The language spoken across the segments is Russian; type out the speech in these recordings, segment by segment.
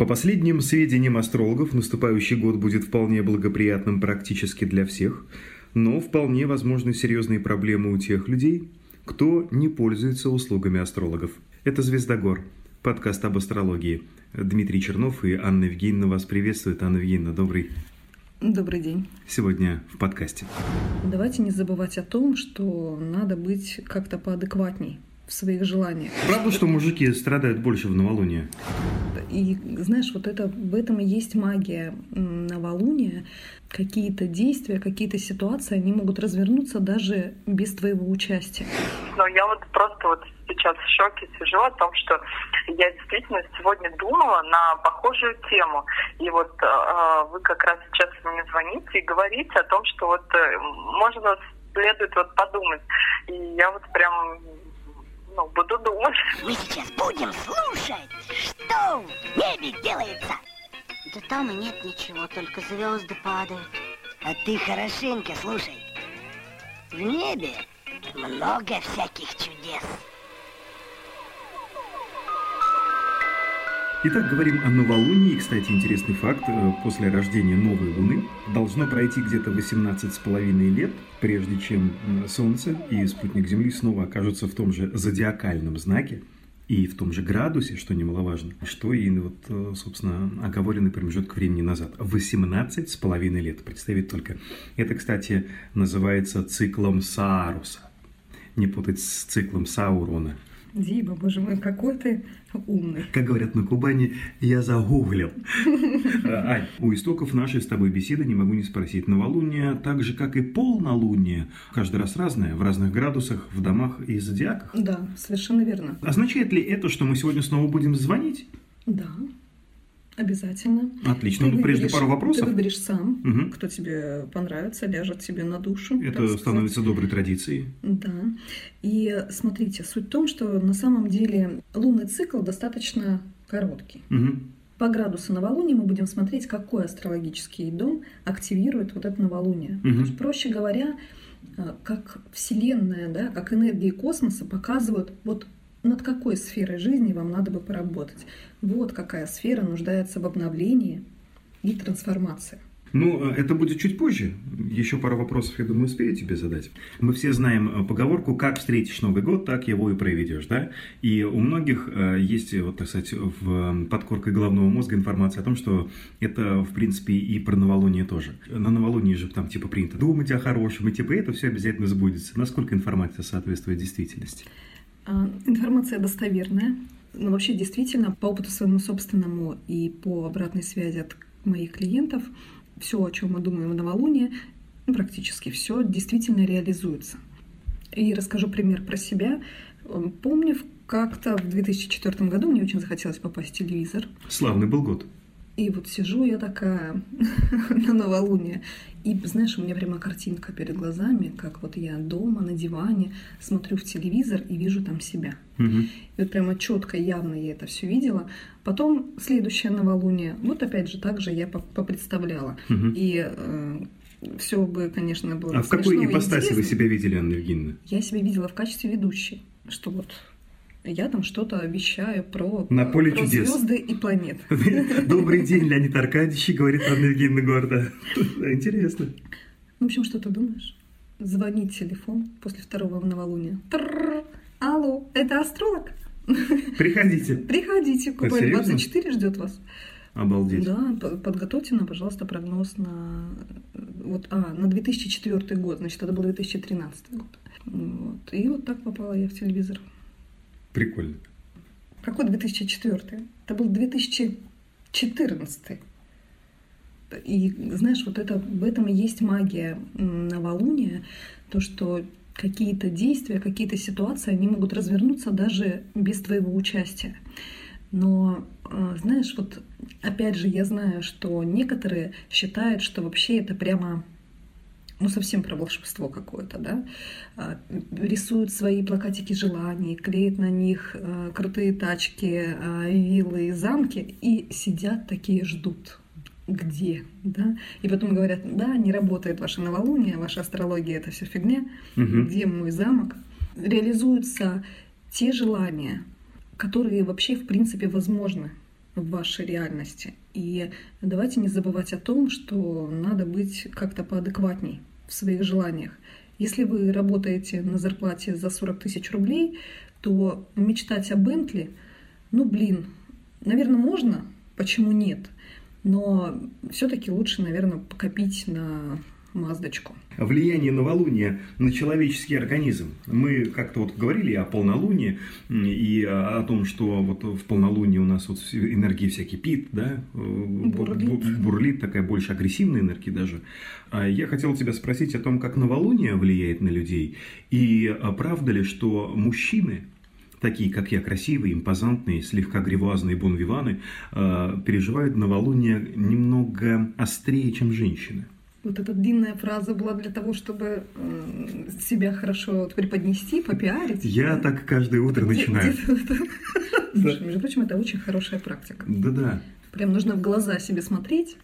По последним сведениям астрологов, наступающий год будет вполне благоприятным практически для всех, но вполне возможны серьезные проблемы у тех людей, кто не пользуется услугами астрологов. Это «Звездогор», подкаст об астрологии. Дмитрий Чернов и Анна Евгеньевна вас приветствуют. Анна Евгеньевна, добрый Добрый день. Сегодня в подкасте. Давайте не забывать о том, что надо быть как-то поадекватней в своих желаниях. Правда, что мужики страдают больше в новолуние? И знаешь, вот это в этом и есть магия новолуния. Какие-то действия, какие-то ситуации, они могут развернуться даже без твоего участия. Но я вот просто вот сейчас в шоке сижу о том, что я действительно сегодня думала на похожую тему. И вот э, вы как раз сейчас мне звоните и говорите о том, что вот э, можно следует вот подумать. И я вот прям ну, буду думать. Мы сейчас будем слушать, что в небе делается. Да там и нет ничего, только звезды падают. А ты хорошенько слушай. В небе много всяких чудес. Итак, говорим о новолунии. Кстати, интересный факт. Э, после рождения новой Луны должно пройти где-то 18 с половиной лет, прежде чем э, Солнце и спутник Земли снова окажутся в том же зодиакальном знаке и в том же градусе, что немаловажно, что и, вот, э, собственно, оговоренный промежуток времени назад. 18 с половиной лет, представить только. Это, кстати, называется циклом Сааруса. Не путать с циклом Саурона – Дима, боже мой, какой ты умный. Как говорят на Кубани, я загуглил. Ань, у истоков нашей с тобой беседы не могу не спросить. Новолуние, так же, как и полнолуние, каждый раз разное, в разных градусах, в домах и зодиаках? Да, совершенно верно. Означает ли это, что мы сегодня снова будем звонить? Да. Обязательно. Отлично. Ты ну, прежде пару вопросов. Ты выберешь сам, угу. кто тебе понравится, ляжет тебе на душу. Это становится доброй традицией. Да. И смотрите, суть в том, что на самом деле лунный цикл достаточно короткий. Угу. По градусу новолуния мы будем смотреть, какой астрологический дом активирует вот это новолуние. Угу. То есть, проще говоря, э, как Вселенная, да, как энергии космоса показывают вот над какой сферой жизни вам надо бы поработать. Вот какая сфера нуждается в обновлении и трансформации. Ну, это будет чуть позже. Еще пару вопросов, я думаю, успею тебе задать. Мы все знаем э, поговорку «как встретишь Новый год, так его и проведешь», да? И у многих э, есть, вот, так сказать, в подкоркой головного мозга информация о том, что это, в принципе, и про новолуние тоже. На новолуние же там, типа, принято думать о хорошем, и, типа, это все обязательно сбудется. Насколько информация соответствует действительности? А, информация достоверная. Но вообще действительно по опыту своему собственному и по обратной связи от моих клиентов все, о чем мы думаем в новолуние, ну, практически все действительно реализуется. И расскажу пример про себя. Помню, как-то в 2004 году мне очень захотелось попасть в телевизор. Славный был год. И вот сижу я такая на новолуние. И, знаешь, у меня прямо картинка перед глазами, как вот я дома на диване смотрю в телевизор и вижу там себя. Угу. И вот прямо четко, явно я это все видела. Потом следующее новолуние, вот опять же так же я попредставляла. Угу. И э, все бы, конечно, было А в какой ипостаси вы себя видели, Анна Евгеньевна? Я себя видела в качестве ведущей. Что вот я там что-то обещаю про, На поле про чудес. звезды и планеты. Добрый день, Леонид Аркадьевич, говорит Анна Евгеньевна Горда. Интересно. В общем, что ты думаешь? Звонит телефон после второго новолуния. Алло, это астролог? Приходите. Приходите, Кубань 24 ждет вас. Обалдеть. Да, подготовьте нам, пожалуйста, прогноз на, вот, а, на 2004 год, значит, это был 2013 год. Вот. И вот так попала я в телевизор. Прикольно. Какой 2004? Это был 2014. И знаешь, вот это, в этом и есть магия новолуния, то, что какие-то действия, какие-то ситуации, они могут развернуться даже без твоего участия. Но, а, знаешь, вот опять же, я знаю, что некоторые считают, что вообще это прямо ну, совсем про волшебство какое-то, да, а, рисуют свои плакатики желаний, клеят на них а, крутые тачки, а, виллы замки и сидят такие ждут. Где, да? И потом говорят, да, не работает ваша новолуние, ваша астрология, это все фигня. Угу. Где мой замок? Реализуются те желания, которые вообще, в принципе, возможны в вашей реальности. И давайте не забывать о том, что надо быть как-то поадекватней в своих желаниях. Если вы работаете на зарплате за 40 тысяч рублей, то мечтать о Бентли, ну блин, наверное, можно, почему нет? Но все-таки лучше, наверное, покопить на Маздочку. Влияние новолуния на человеческий организм. Мы как-то вот говорили о полнолунии и о том, что вот в полнолунии у нас вот энергии вся кипит, да, бурлит. бурлит, такая больше агрессивная энергия даже. А я хотел тебя спросить о том, как новолуние влияет на людей, и а правда ли, что мужчины такие, как я, красивые, импозантные, слегка гривуазные бонвиваны, а, переживают новолуние немного острее, чем женщины. Вот эта длинная фраза была для того, чтобы себя хорошо преподнести, попиарить. Я да? так каждое утро начинаю. Слушай, между прочим, это очень хорошая практика. Да-да. Прям нужно в глаза себе смотреть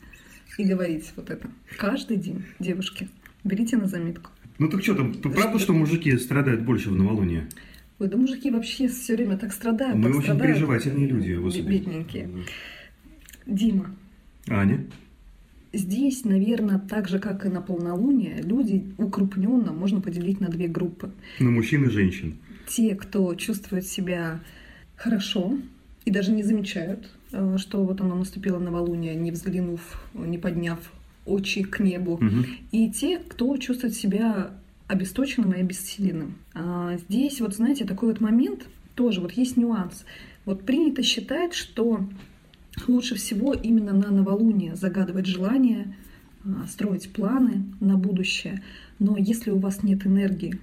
и говорить вот это. Каждый день, девушки, берите на заметку. Ну так что там, правда, что мужики страдают больше в новолуние? Ой, да мужики вообще все время так страдают. Мы так очень страдают, переживательные люди. Бедненькие. Дима. Аня? Здесь, наверное, так же, как и на полнолуние, люди укрупненно можно поделить на две группы. На мужчин и женщин. Те, кто чувствует себя хорошо и даже не замечают, э, что вот оно наступило новолуние, не взглянув, не подняв очи к небу. Угу. И те, кто чувствует себя обесточенным и обессиленным. А здесь, вот знаете, такой вот момент, тоже вот есть нюанс. Вот принято считать, что лучше всего именно на новолуние загадывать желания, а, строить планы на будущее. Но если у вас нет энергии,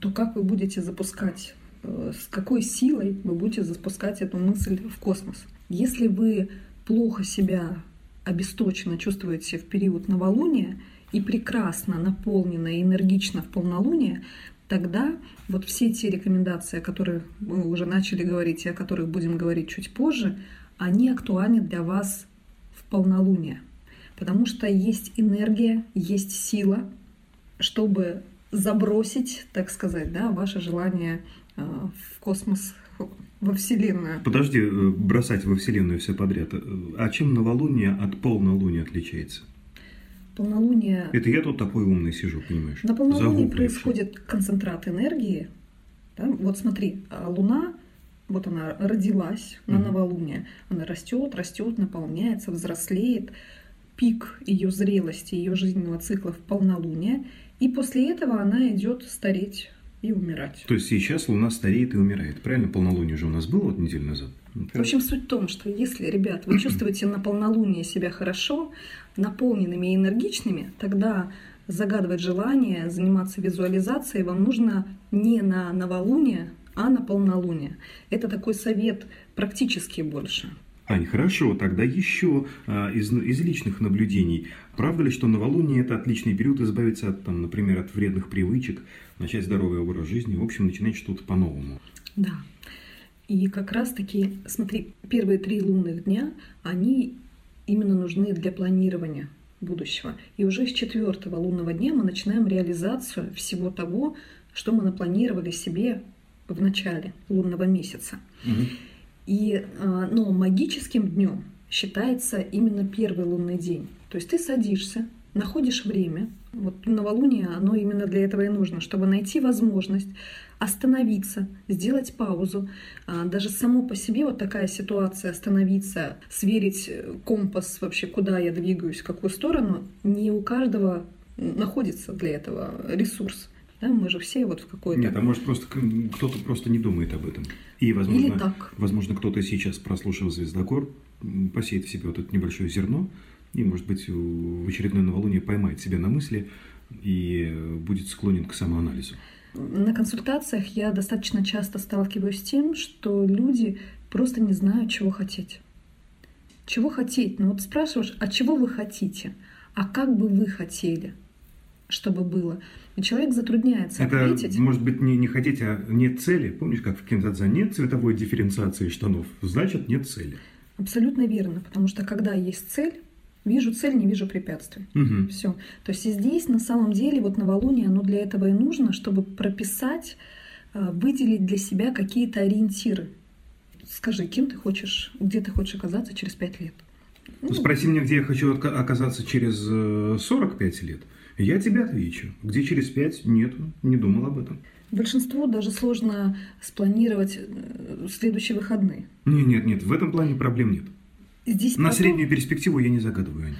то как вы будете запускать, э, с какой силой вы будете запускать эту мысль в космос? Если вы плохо себя обесточенно чувствуете в период новолуния, и прекрасно наполнена и энергично в полнолуние, тогда вот все те рекомендации, о которых мы уже начали говорить и о которых будем говорить чуть позже, они актуальны для вас в полнолуние. Потому что есть энергия, есть сила, чтобы забросить, так сказать, да, ваше желание э, в космос, во Вселенную. Подожди, э, бросать во Вселенную все подряд. А чем новолуние от полнолуния отличается? полнолуние... Это я тут такой умный сижу, понимаешь? На полнолунии происходит концентрат энергии. Да? Вот смотри, Луна, вот она родилась на новолуние, она растет, растет, наполняется, взрослеет. Пик ее зрелости, ее жизненного цикла в полнолуние. И после этого она идет стареть и умирать. То есть сейчас Луна стареет и умирает. Правильно? Полнолуние же у нас было вот неделю назад. В общем, суть в том, что если, ребят, вы чувствуете на полнолуние себя хорошо, наполненными и энергичными, тогда загадывать желание, заниматься визуализацией вам нужно не на новолуние, а на полнолуние. Это такой совет практически больше. Ань, хорошо, тогда еще а, из, из личных наблюдений. Правда ли, что новолуние – это отличный период избавиться, от, там, например, от вредных привычек, начать здоровый образ жизни, в общем, начинать что-то по-новому? Да. И как раз-таки, смотри, первые три лунных дня, они именно нужны для планирования будущего. И уже с четвертого лунного дня мы начинаем реализацию всего того, что мы напланировали себе в начале лунного месяца. Угу. И, а, но магическим днем считается именно первый лунный день. То есть ты садишься, находишь время. Вот новолуние, оно именно для этого и нужно, чтобы найти возможность остановиться, сделать паузу. А, даже само по себе вот такая ситуация, остановиться, сверить э, компас вообще, куда я двигаюсь, в какую сторону, не у каждого находится для этого ресурс. Да, мы же все вот в какой-то... Нет, а может просто кто-то просто не думает об этом. И, возможно, Или так. возможно кто-то сейчас, прослушав «Звездокор», посеет в себе вот это небольшое зерно, и, может быть, в очередное новолуние поймает себя на мысли и будет склонен к самоанализу. На консультациях я достаточно часто сталкиваюсь с тем, что люди просто не знают, чего хотеть. Чего хотеть? Ну вот спрашиваешь, а чего вы хотите? А как бы вы хотели, чтобы было? И человек затрудняется Это, ответить. может быть, не, не хотеть, а нет цели. Помнишь, как в кинотеатре нет цветовой дифференциации штанов? Значит, нет цели. Абсолютно верно, потому что когда есть цель, Вижу цель, не вижу препятствий. Угу. Все. То есть и здесь на самом деле вот новолуние, оно для этого и нужно, чтобы прописать, а, выделить для себя какие-то ориентиры. скажи, кем ты хочешь, где ты хочешь оказаться через пять лет? Ну, спроси меня, где я хочу оказаться через 45 э, лет. Я тебе отвечу. Где через 5? Нет, не думал об этом. Большинству даже сложно спланировать э, следующие выходные. Нет, нет, нет, в этом плане проблем нет. Здесь На потом... среднюю перспективу я не загадываю.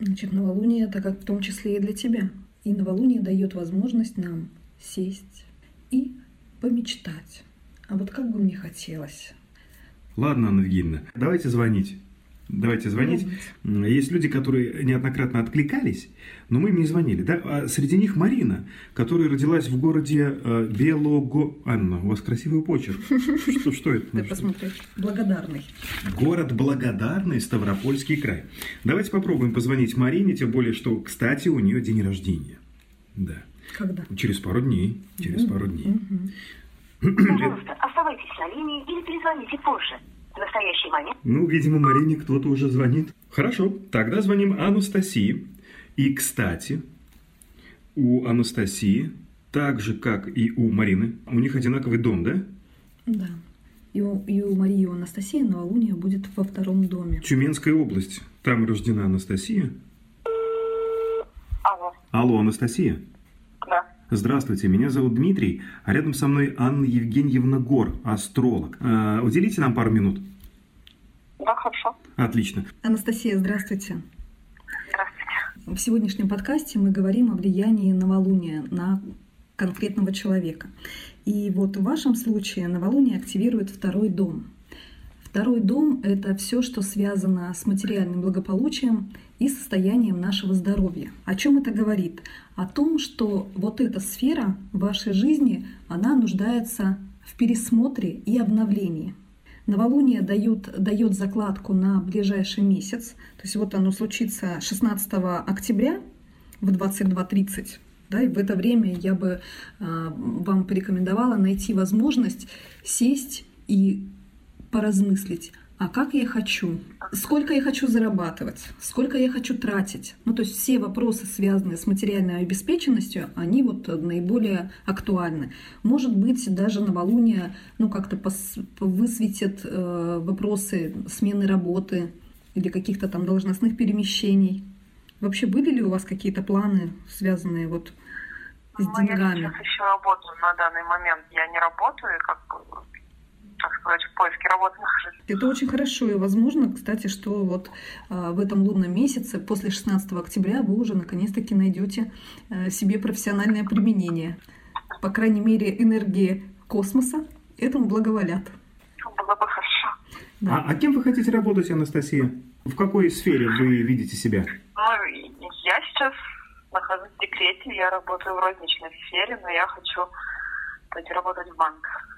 Значит, новолуние это как в том числе и для тебя. И новолуние дает возможность нам сесть и помечтать. А вот как бы мне хотелось. Ладно, Анна Евгеньевна, давайте звонить. Давайте звонить. Есть люди, которые неоднократно откликались, но мы им не звонили. Да? А среди них Марина, которая родилась в городе э, Белого... Анна, у вас красивый почерк. Что, что это? Ты посмотри. Благодарный. Город Благодарный, Ставропольский край. Давайте попробуем позвонить Марине, тем более, что, кстати, у нее день рождения. Да. Когда? Через пару дней. Через пару дней. Пожалуйста, оставайтесь на линии или перезвоните позже. В настоящий момент... Ну, видимо, Марине кто-то уже звонит. Хорошо, тогда звоним Анастасии. И, кстати, у Анастасии, так же, как и у Марины, у них одинаковый дом, да? Да. И у, и у Марии и у Анастасии новолуние будет во втором доме. Тюменская область. Там рождена Анастасия. Алло. Алло, Анастасия? Здравствуйте, меня зовут Дмитрий, а рядом со мной Анна Евгеньевна Гор, астролог. Э, уделите нам пару минут? Да, хорошо. Отлично. Анастасия, здравствуйте. Здравствуйте. В сегодняшнем подкасте мы говорим о влиянии новолуния на конкретного человека. И вот в вашем случае новолуние активирует второй дом. Второй дом – это все, что связано с материальным благополучием и состоянием нашего здоровья. О чем это говорит? О том, что вот эта сфера вашей жизни, она нуждается в пересмотре и обновлении. Новолуние дает, дает закладку на ближайший месяц. То есть вот оно случится 16 октября в 22.30. Да, и в это время я бы э, вам порекомендовала найти возможность сесть и поразмыслить, а как я хочу, сколько я хочу зарабатывать, сколько я хочу тратить. Ну, то есть все вопросы, связанные с материальной обеспеченностью, они вот наиболее актуальны. Может быть, даже новолуние ну, как-то высветит э, вопросы смены работы или каких-то там должностных перемещений. Вообще были ли у вас какие-то планы, связанные вот с ну, деньгами? Я сейчас еще работаю на данный момент. Я не работаю, как так сказать, в поиске работы нахожусь. Это очень хорошо. И возможно, кстати, что вот а, в этом лунном месяце, после 16 октября, вы уже наконец-таки найдете а, себе профессиональное применение. По крайней мере, энергии космоса этому благоволят. Было бы хорошо. Да. А, а кем вы хотите работать, Анастасия? В какой сфере вы видите себя? Ну, я сейчас нахожусь в декрете, я работаю в розничной сфере, но я хочу пойти работать в банках.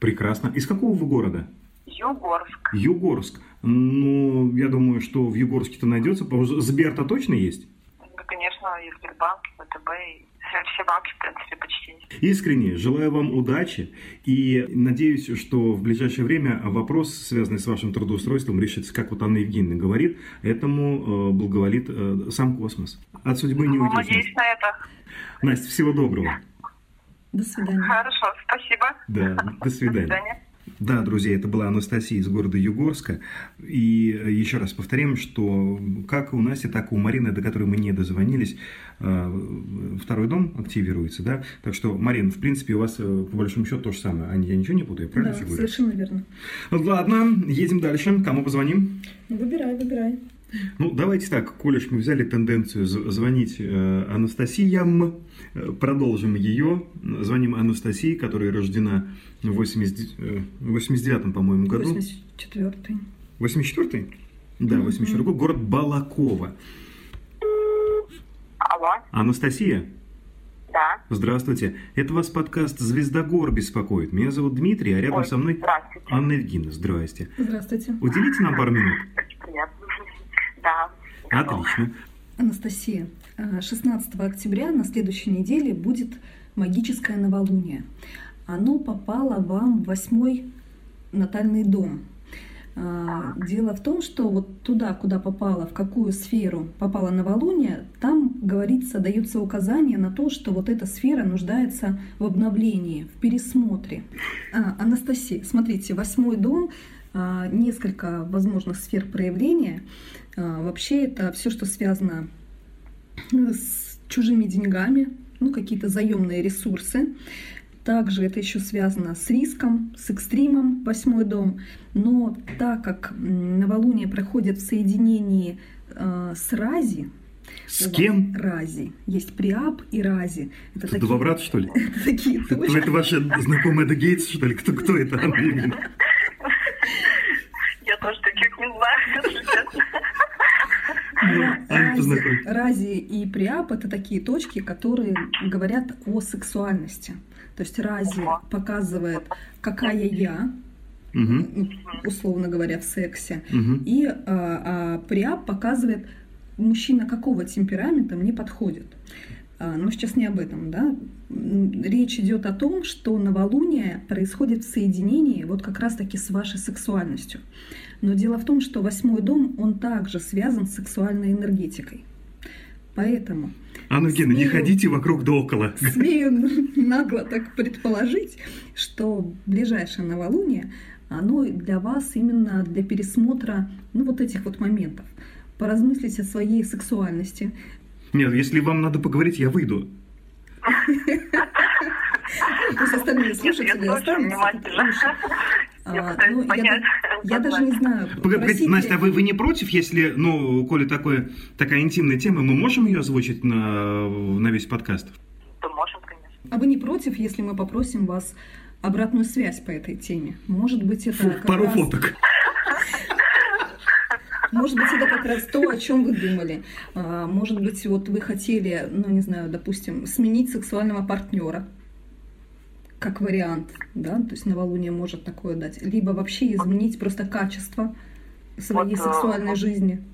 Прекрасно. Из какого вы города? Югорск. Югорск. Ну, я думаю, что в Югорске-то найдется. Сбер-то точно есть? Да, конечно, и Сбербанк, и ВТБ, и все банки, в принципе, почти. Искренне желаю вам удачи и надеюсь, что в ближайшее время вопрос, связанный с вашим трудоустройством, решится, как вот Анна Евгеньевна говорит, этому э, благоволит э, сам космос. От судьбы не уйдешь. Надеюсь на это. Настя, всего доброго. До свидания. Хорошо, спасибо. Да, до свидания. До свидания. Да, друзья, это была Анастасия из города Югорска. И э, еще раз повторим, что как у Насти, так и у Марины, до которой мы не дозвонились, э, второй дом активируется, да? Так что, Марин, в принципе, у вас э, по большому счету то же самое. Аня, я ничего не путаю, правильно да, совершенно верно. Ладно, едем дальше. Кому позвоним? Выбирай, выбирай. Ну, давайте так, коль уж мы взяли тенденцию звонить э, Анастасиям, э, продолжим ее. Звоним Анастасии, которая рождена в 80, 89-м, по-моему, году. 84-й. 84-й? Да, 84-й год, город Балакова. Алло. Анастасия? Да. Здравствуйте. Это вас подкаст «Звездогор» беспокоит. Меня зовут Дмитрий, а рядом Ой, со мной. Анна Евгеньевна. Здрасте. Здравствуйте. Уделите нам пару минут. Да. Отлично. Анастасия, 16 э, октября на следующей неделе будет магическое новолуние. Оно попало вам в восьмой натальный дом. Э, дело в том, что вот туда, куда попало, в какую сферу попало новолуние, там говорится, даются указания на то, что вот эта сфера нуждается в обновлении, в пересмотре. А, Анастасия, смотрите, восьмой дом несколько возможных сфер проявления. А, вообще это все, что связано с чужими деньгами, ну, какие-то заемные ресурсы. Также это еще связано с риском, с экстримом, восьмой дом. Но так как новолуние проходит в соединении э, с Рази, с кем? Рази. Есть Приап и Рази. Это, это такие... два брата, что ли? это такие это, это ваша знакомая Эда Гейтс, что ли? Кто, кто это? Рази, Рази и Приап – это такие точки, которые говорят о сексуальности. То есть Рази показывает, какая я, угу. условно говоря, в сексе, угу. и а, а Приап показывает, мужчина какого темперамента мне подходит. А, но сейчас не об этом, да. Речь идет о том, что новолуние происходит в соединении вот как раз-таки с вашей сексуальностью. Но дело в том, что восьмой дом, он также связан с сексуальной энергетикой. Поэтому... А ну, Гена, не ходите вокруг да около. Смею нагло так предположить, что ближайшее новолуние, оно для вас именно для пересмотра ну, вот этих вот моментов. Поразмыслить о своей сексуальности. Нет, если вам надо поговорить, я выйду. То есть остальные слушатели останутся. А, ну, я, я даже не знаю. Погодите, Настя, а вы, вы не против, если, ну, коли такое, такая интимная тема, мы можем ее озвучить на, на весь подкаст? Да, можем, конечно. А вы не против, если мы попросим вас обратную связь по этой теме? Может быть, это Фу, пару раз... фоток. Может быть, это как раз то, о чем вы думали. А, может быть, вот вы хотели, ну, не знаю, допустим, сменить сексуального партнера как вариант, да, то есть новолуние может такое дать, либо вообще изменить просто качество своей вот, сексуальной вот, жизни.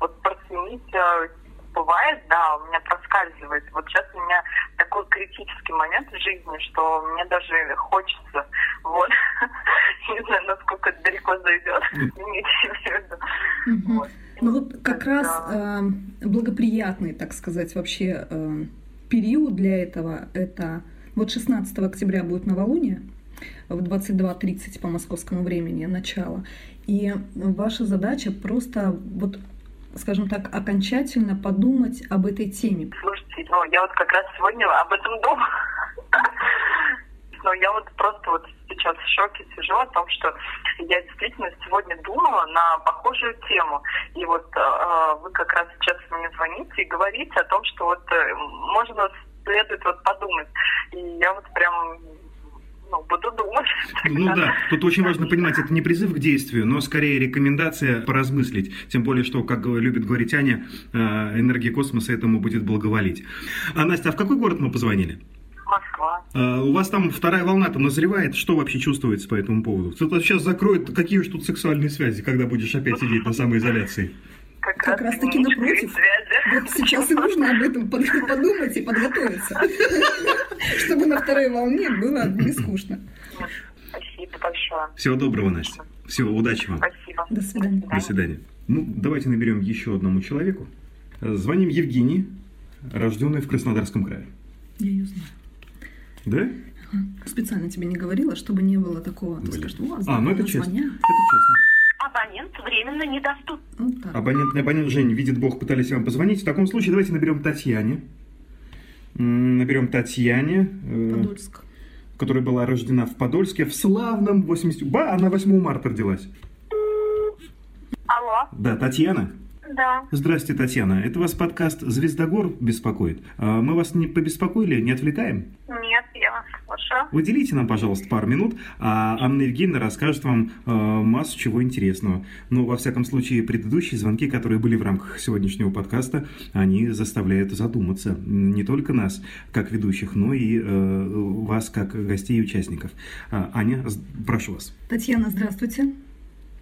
Вот просменить э, бывает, да, у меня проскальзывает. Вот сейчас у меня такой критический момент в жизни, что мне даже хочется, вот, не знаю, насколько далеко зайдет, Ну вот как раз э, благоприятный, так сказать, вообще э, период для этого это вот 16 октября будет новолуние, в 22.30 по московскому времени начало. И ваша задача просто вот скажем так, окончательно подумать об этой теме. Слушайте, ну я вот как раз сегодня об этом думала. Но я вот просто вот сейчас в шоке сижу о том, что я действительно сегодня думала на похожую тему. И вот э, вы как раз сейчас мне звоните и говорите о том, что вот э, можно следует вот подумать. И я вот прям ну, буду думать. Ну да, тут очень важно понимать, это не призыв к действию, но скорее рекомендация поразмыслить. Тем более, что, как любит говорить Аня, э, энергия космоса этому будет благоволить. А, Настя, а в какой город мы позвонили? Москва. А, у вас там вторая волна там назревает. Что вообще чувствуется по этому поводу? Кто-то сейчас закроет, какие уж тут сексуальные связи, когда будешь опять сидеть на самоизоляции? Как, как раз таки напротив. Вот сейчас и нужно об этом подумать и подготовиться, чтобы на второй волне было не скучно. Спасибо большое. Всего доброго, Настя. Всего удачи вам. Спасибо. До свидания. До свидания. Ну, давайте наберем еще одному человеку. Звоним Евгении, рожденной в Краснодарском крае. Я ее знаю. Да? Специально тебе не говорила, чтобы не было такого. Ты скажешь, о, а, ну это честно. Это честно. Абонент временно недоступен. Вот ну, абонент, абонент Жень, видит Бог, пытались вам позвонить. В таком случае давайте наберем Татьяне. Наберем Татьяне. Э, Подольск. Которая была рождена в Подольске в славном 80... Ба, она 8 марта родилась. Алло. Да, Татьяна? Да. Здравствуйте, Татьяна. Это вас подкаст «Звездогор» беспокоит. А мы вас не побеспокоили, не отвлекаем? Слушаю. Выделите нам, пожалуйста, пару минут, а Анна Евгеньевна расскажет вам э, массу чего интересного. Но, во всяком случае, предыдущие звонки, которые были в рамках сегодняшнего подкаста, они заставляют задуматься не только нас, как ведущих, но и э, вас, как гостей и участников. А, Аня, прошу вас. Татьяна, здравствуйте.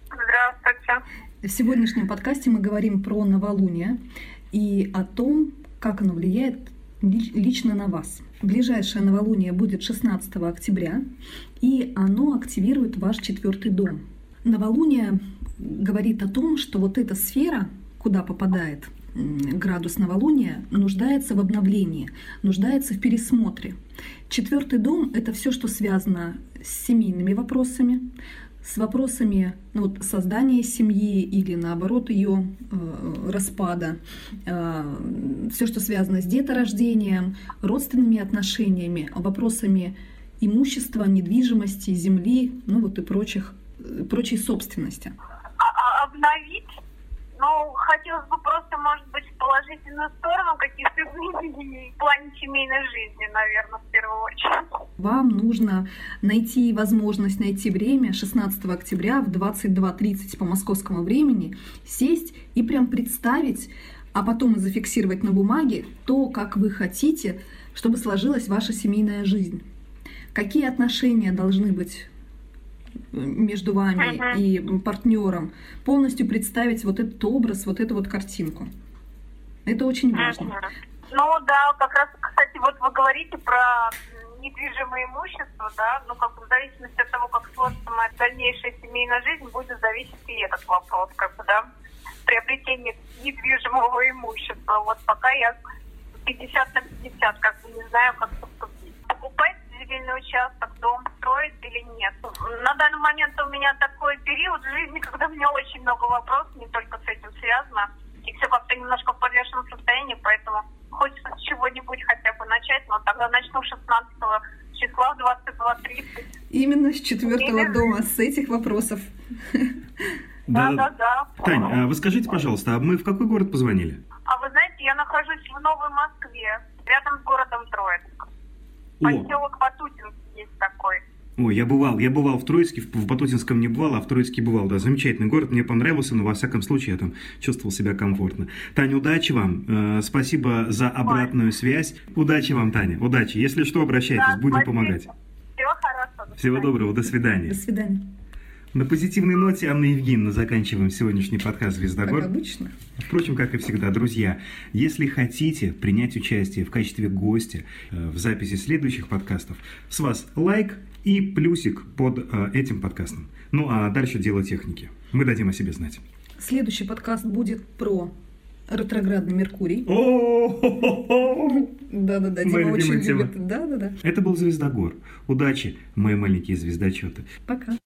Здравствуйте. В сегодняшнем подкасте мы говорим про новолуние и о том, как оно влияет лично на вас. Ближайшее новолуние будет 16 октября, и оно активирует ваш четвертый дом. Новолуние говорит о том, что вот эта сфера, куда попадает градус новолуния нуждается в обновлении, нуждается в пересмотре. Четвертый дом – это все, что связано с семейными вопросами, с вопросами ну, вот, создания семьи или наоборот ее э, распада, э, все, что связано с деторождением, родственными отношениями, вопросами имущества, недвижимости, земли, ну вот и прочих, э, прочей собственности. А, а обновить ну, хотелось бы просто, может быть, в положительную сторону каких-то изменений в плане семейной жизни, наверное, в первую очередь. Вам нужно найти возможность, найти время 16 октября в 22.30 по московскому времени, сесть и прям представить, а потом и зафиксировать на бумаге то, как вы хотите, чтобы сложилась ваша семейная жизнь. Какие отношения должны быть между вами uh-huh. и партнером, полностью представить вот этот образ, вот эту вот картинку. Это очень важно. Uh-huh. Ну да, как раз, кстати, вот вы говорите про недвижимое имущество, да, ну как бы в зависимости от того, как сложится моя дальнейшая семейная жизнь, будет зависеть и этот вопрос, как бы, да, приобретение недвижимого имущества. Вот пока я 50 на 50, как бы не знаю, как поступить. Покупать земельный участок, дом строить или нет. На данный момент у меня такой период в жизни, когда у меня очень много вопросов, не только с этим связано, и все как-то немножко в подвешенном состоянии, поэтому хочется с чего-нибудь хотя бы начать, но тогда начну 16 числа в 22.30. Именно с четвертого Или... дома, с этих вопросов. Да, да, да. Тань, а вы скажите, пожалуйста, а мы в какой город позвонили? А вы знаете, я нахожусь в Новой Москве, рядом с городом Троицк. Поселок Батутинский есть такой. Ой, я бывал, я бывал в Троицке, в Батутинском не бывал, а в Троицке бывал, да, замечательный город, мне понравился, но во всяком случае я там чувствовал себя комфортно. Таня, удачи вам, э, спасибо за обратную связь, удачи вам, Таня, удачи, если что, обращайтесь, да, будем спасибо. помогать. Всего хорошего. Всего доброго, до свидания. До свидания. На позитивной ноте, Анна Евгеньевна, заканчиваем сегодняшний подкаст «Звездогор». Как обычно. Впрочем, как и всегда, друзья, если хотите принять участие в качестве гостя э, в записи следующих подкастов, с вас лайк и плюсик под э, этим подкастом. Ну а дальше дело техники. Мы дадим о себе знать. Следующий подкаст будет про ретроградный Меркурий. Да-да-да, Дима очень любит. Да-да-да. Это был Звездогор. Удачи, мои маленькие звездочеты. Пока.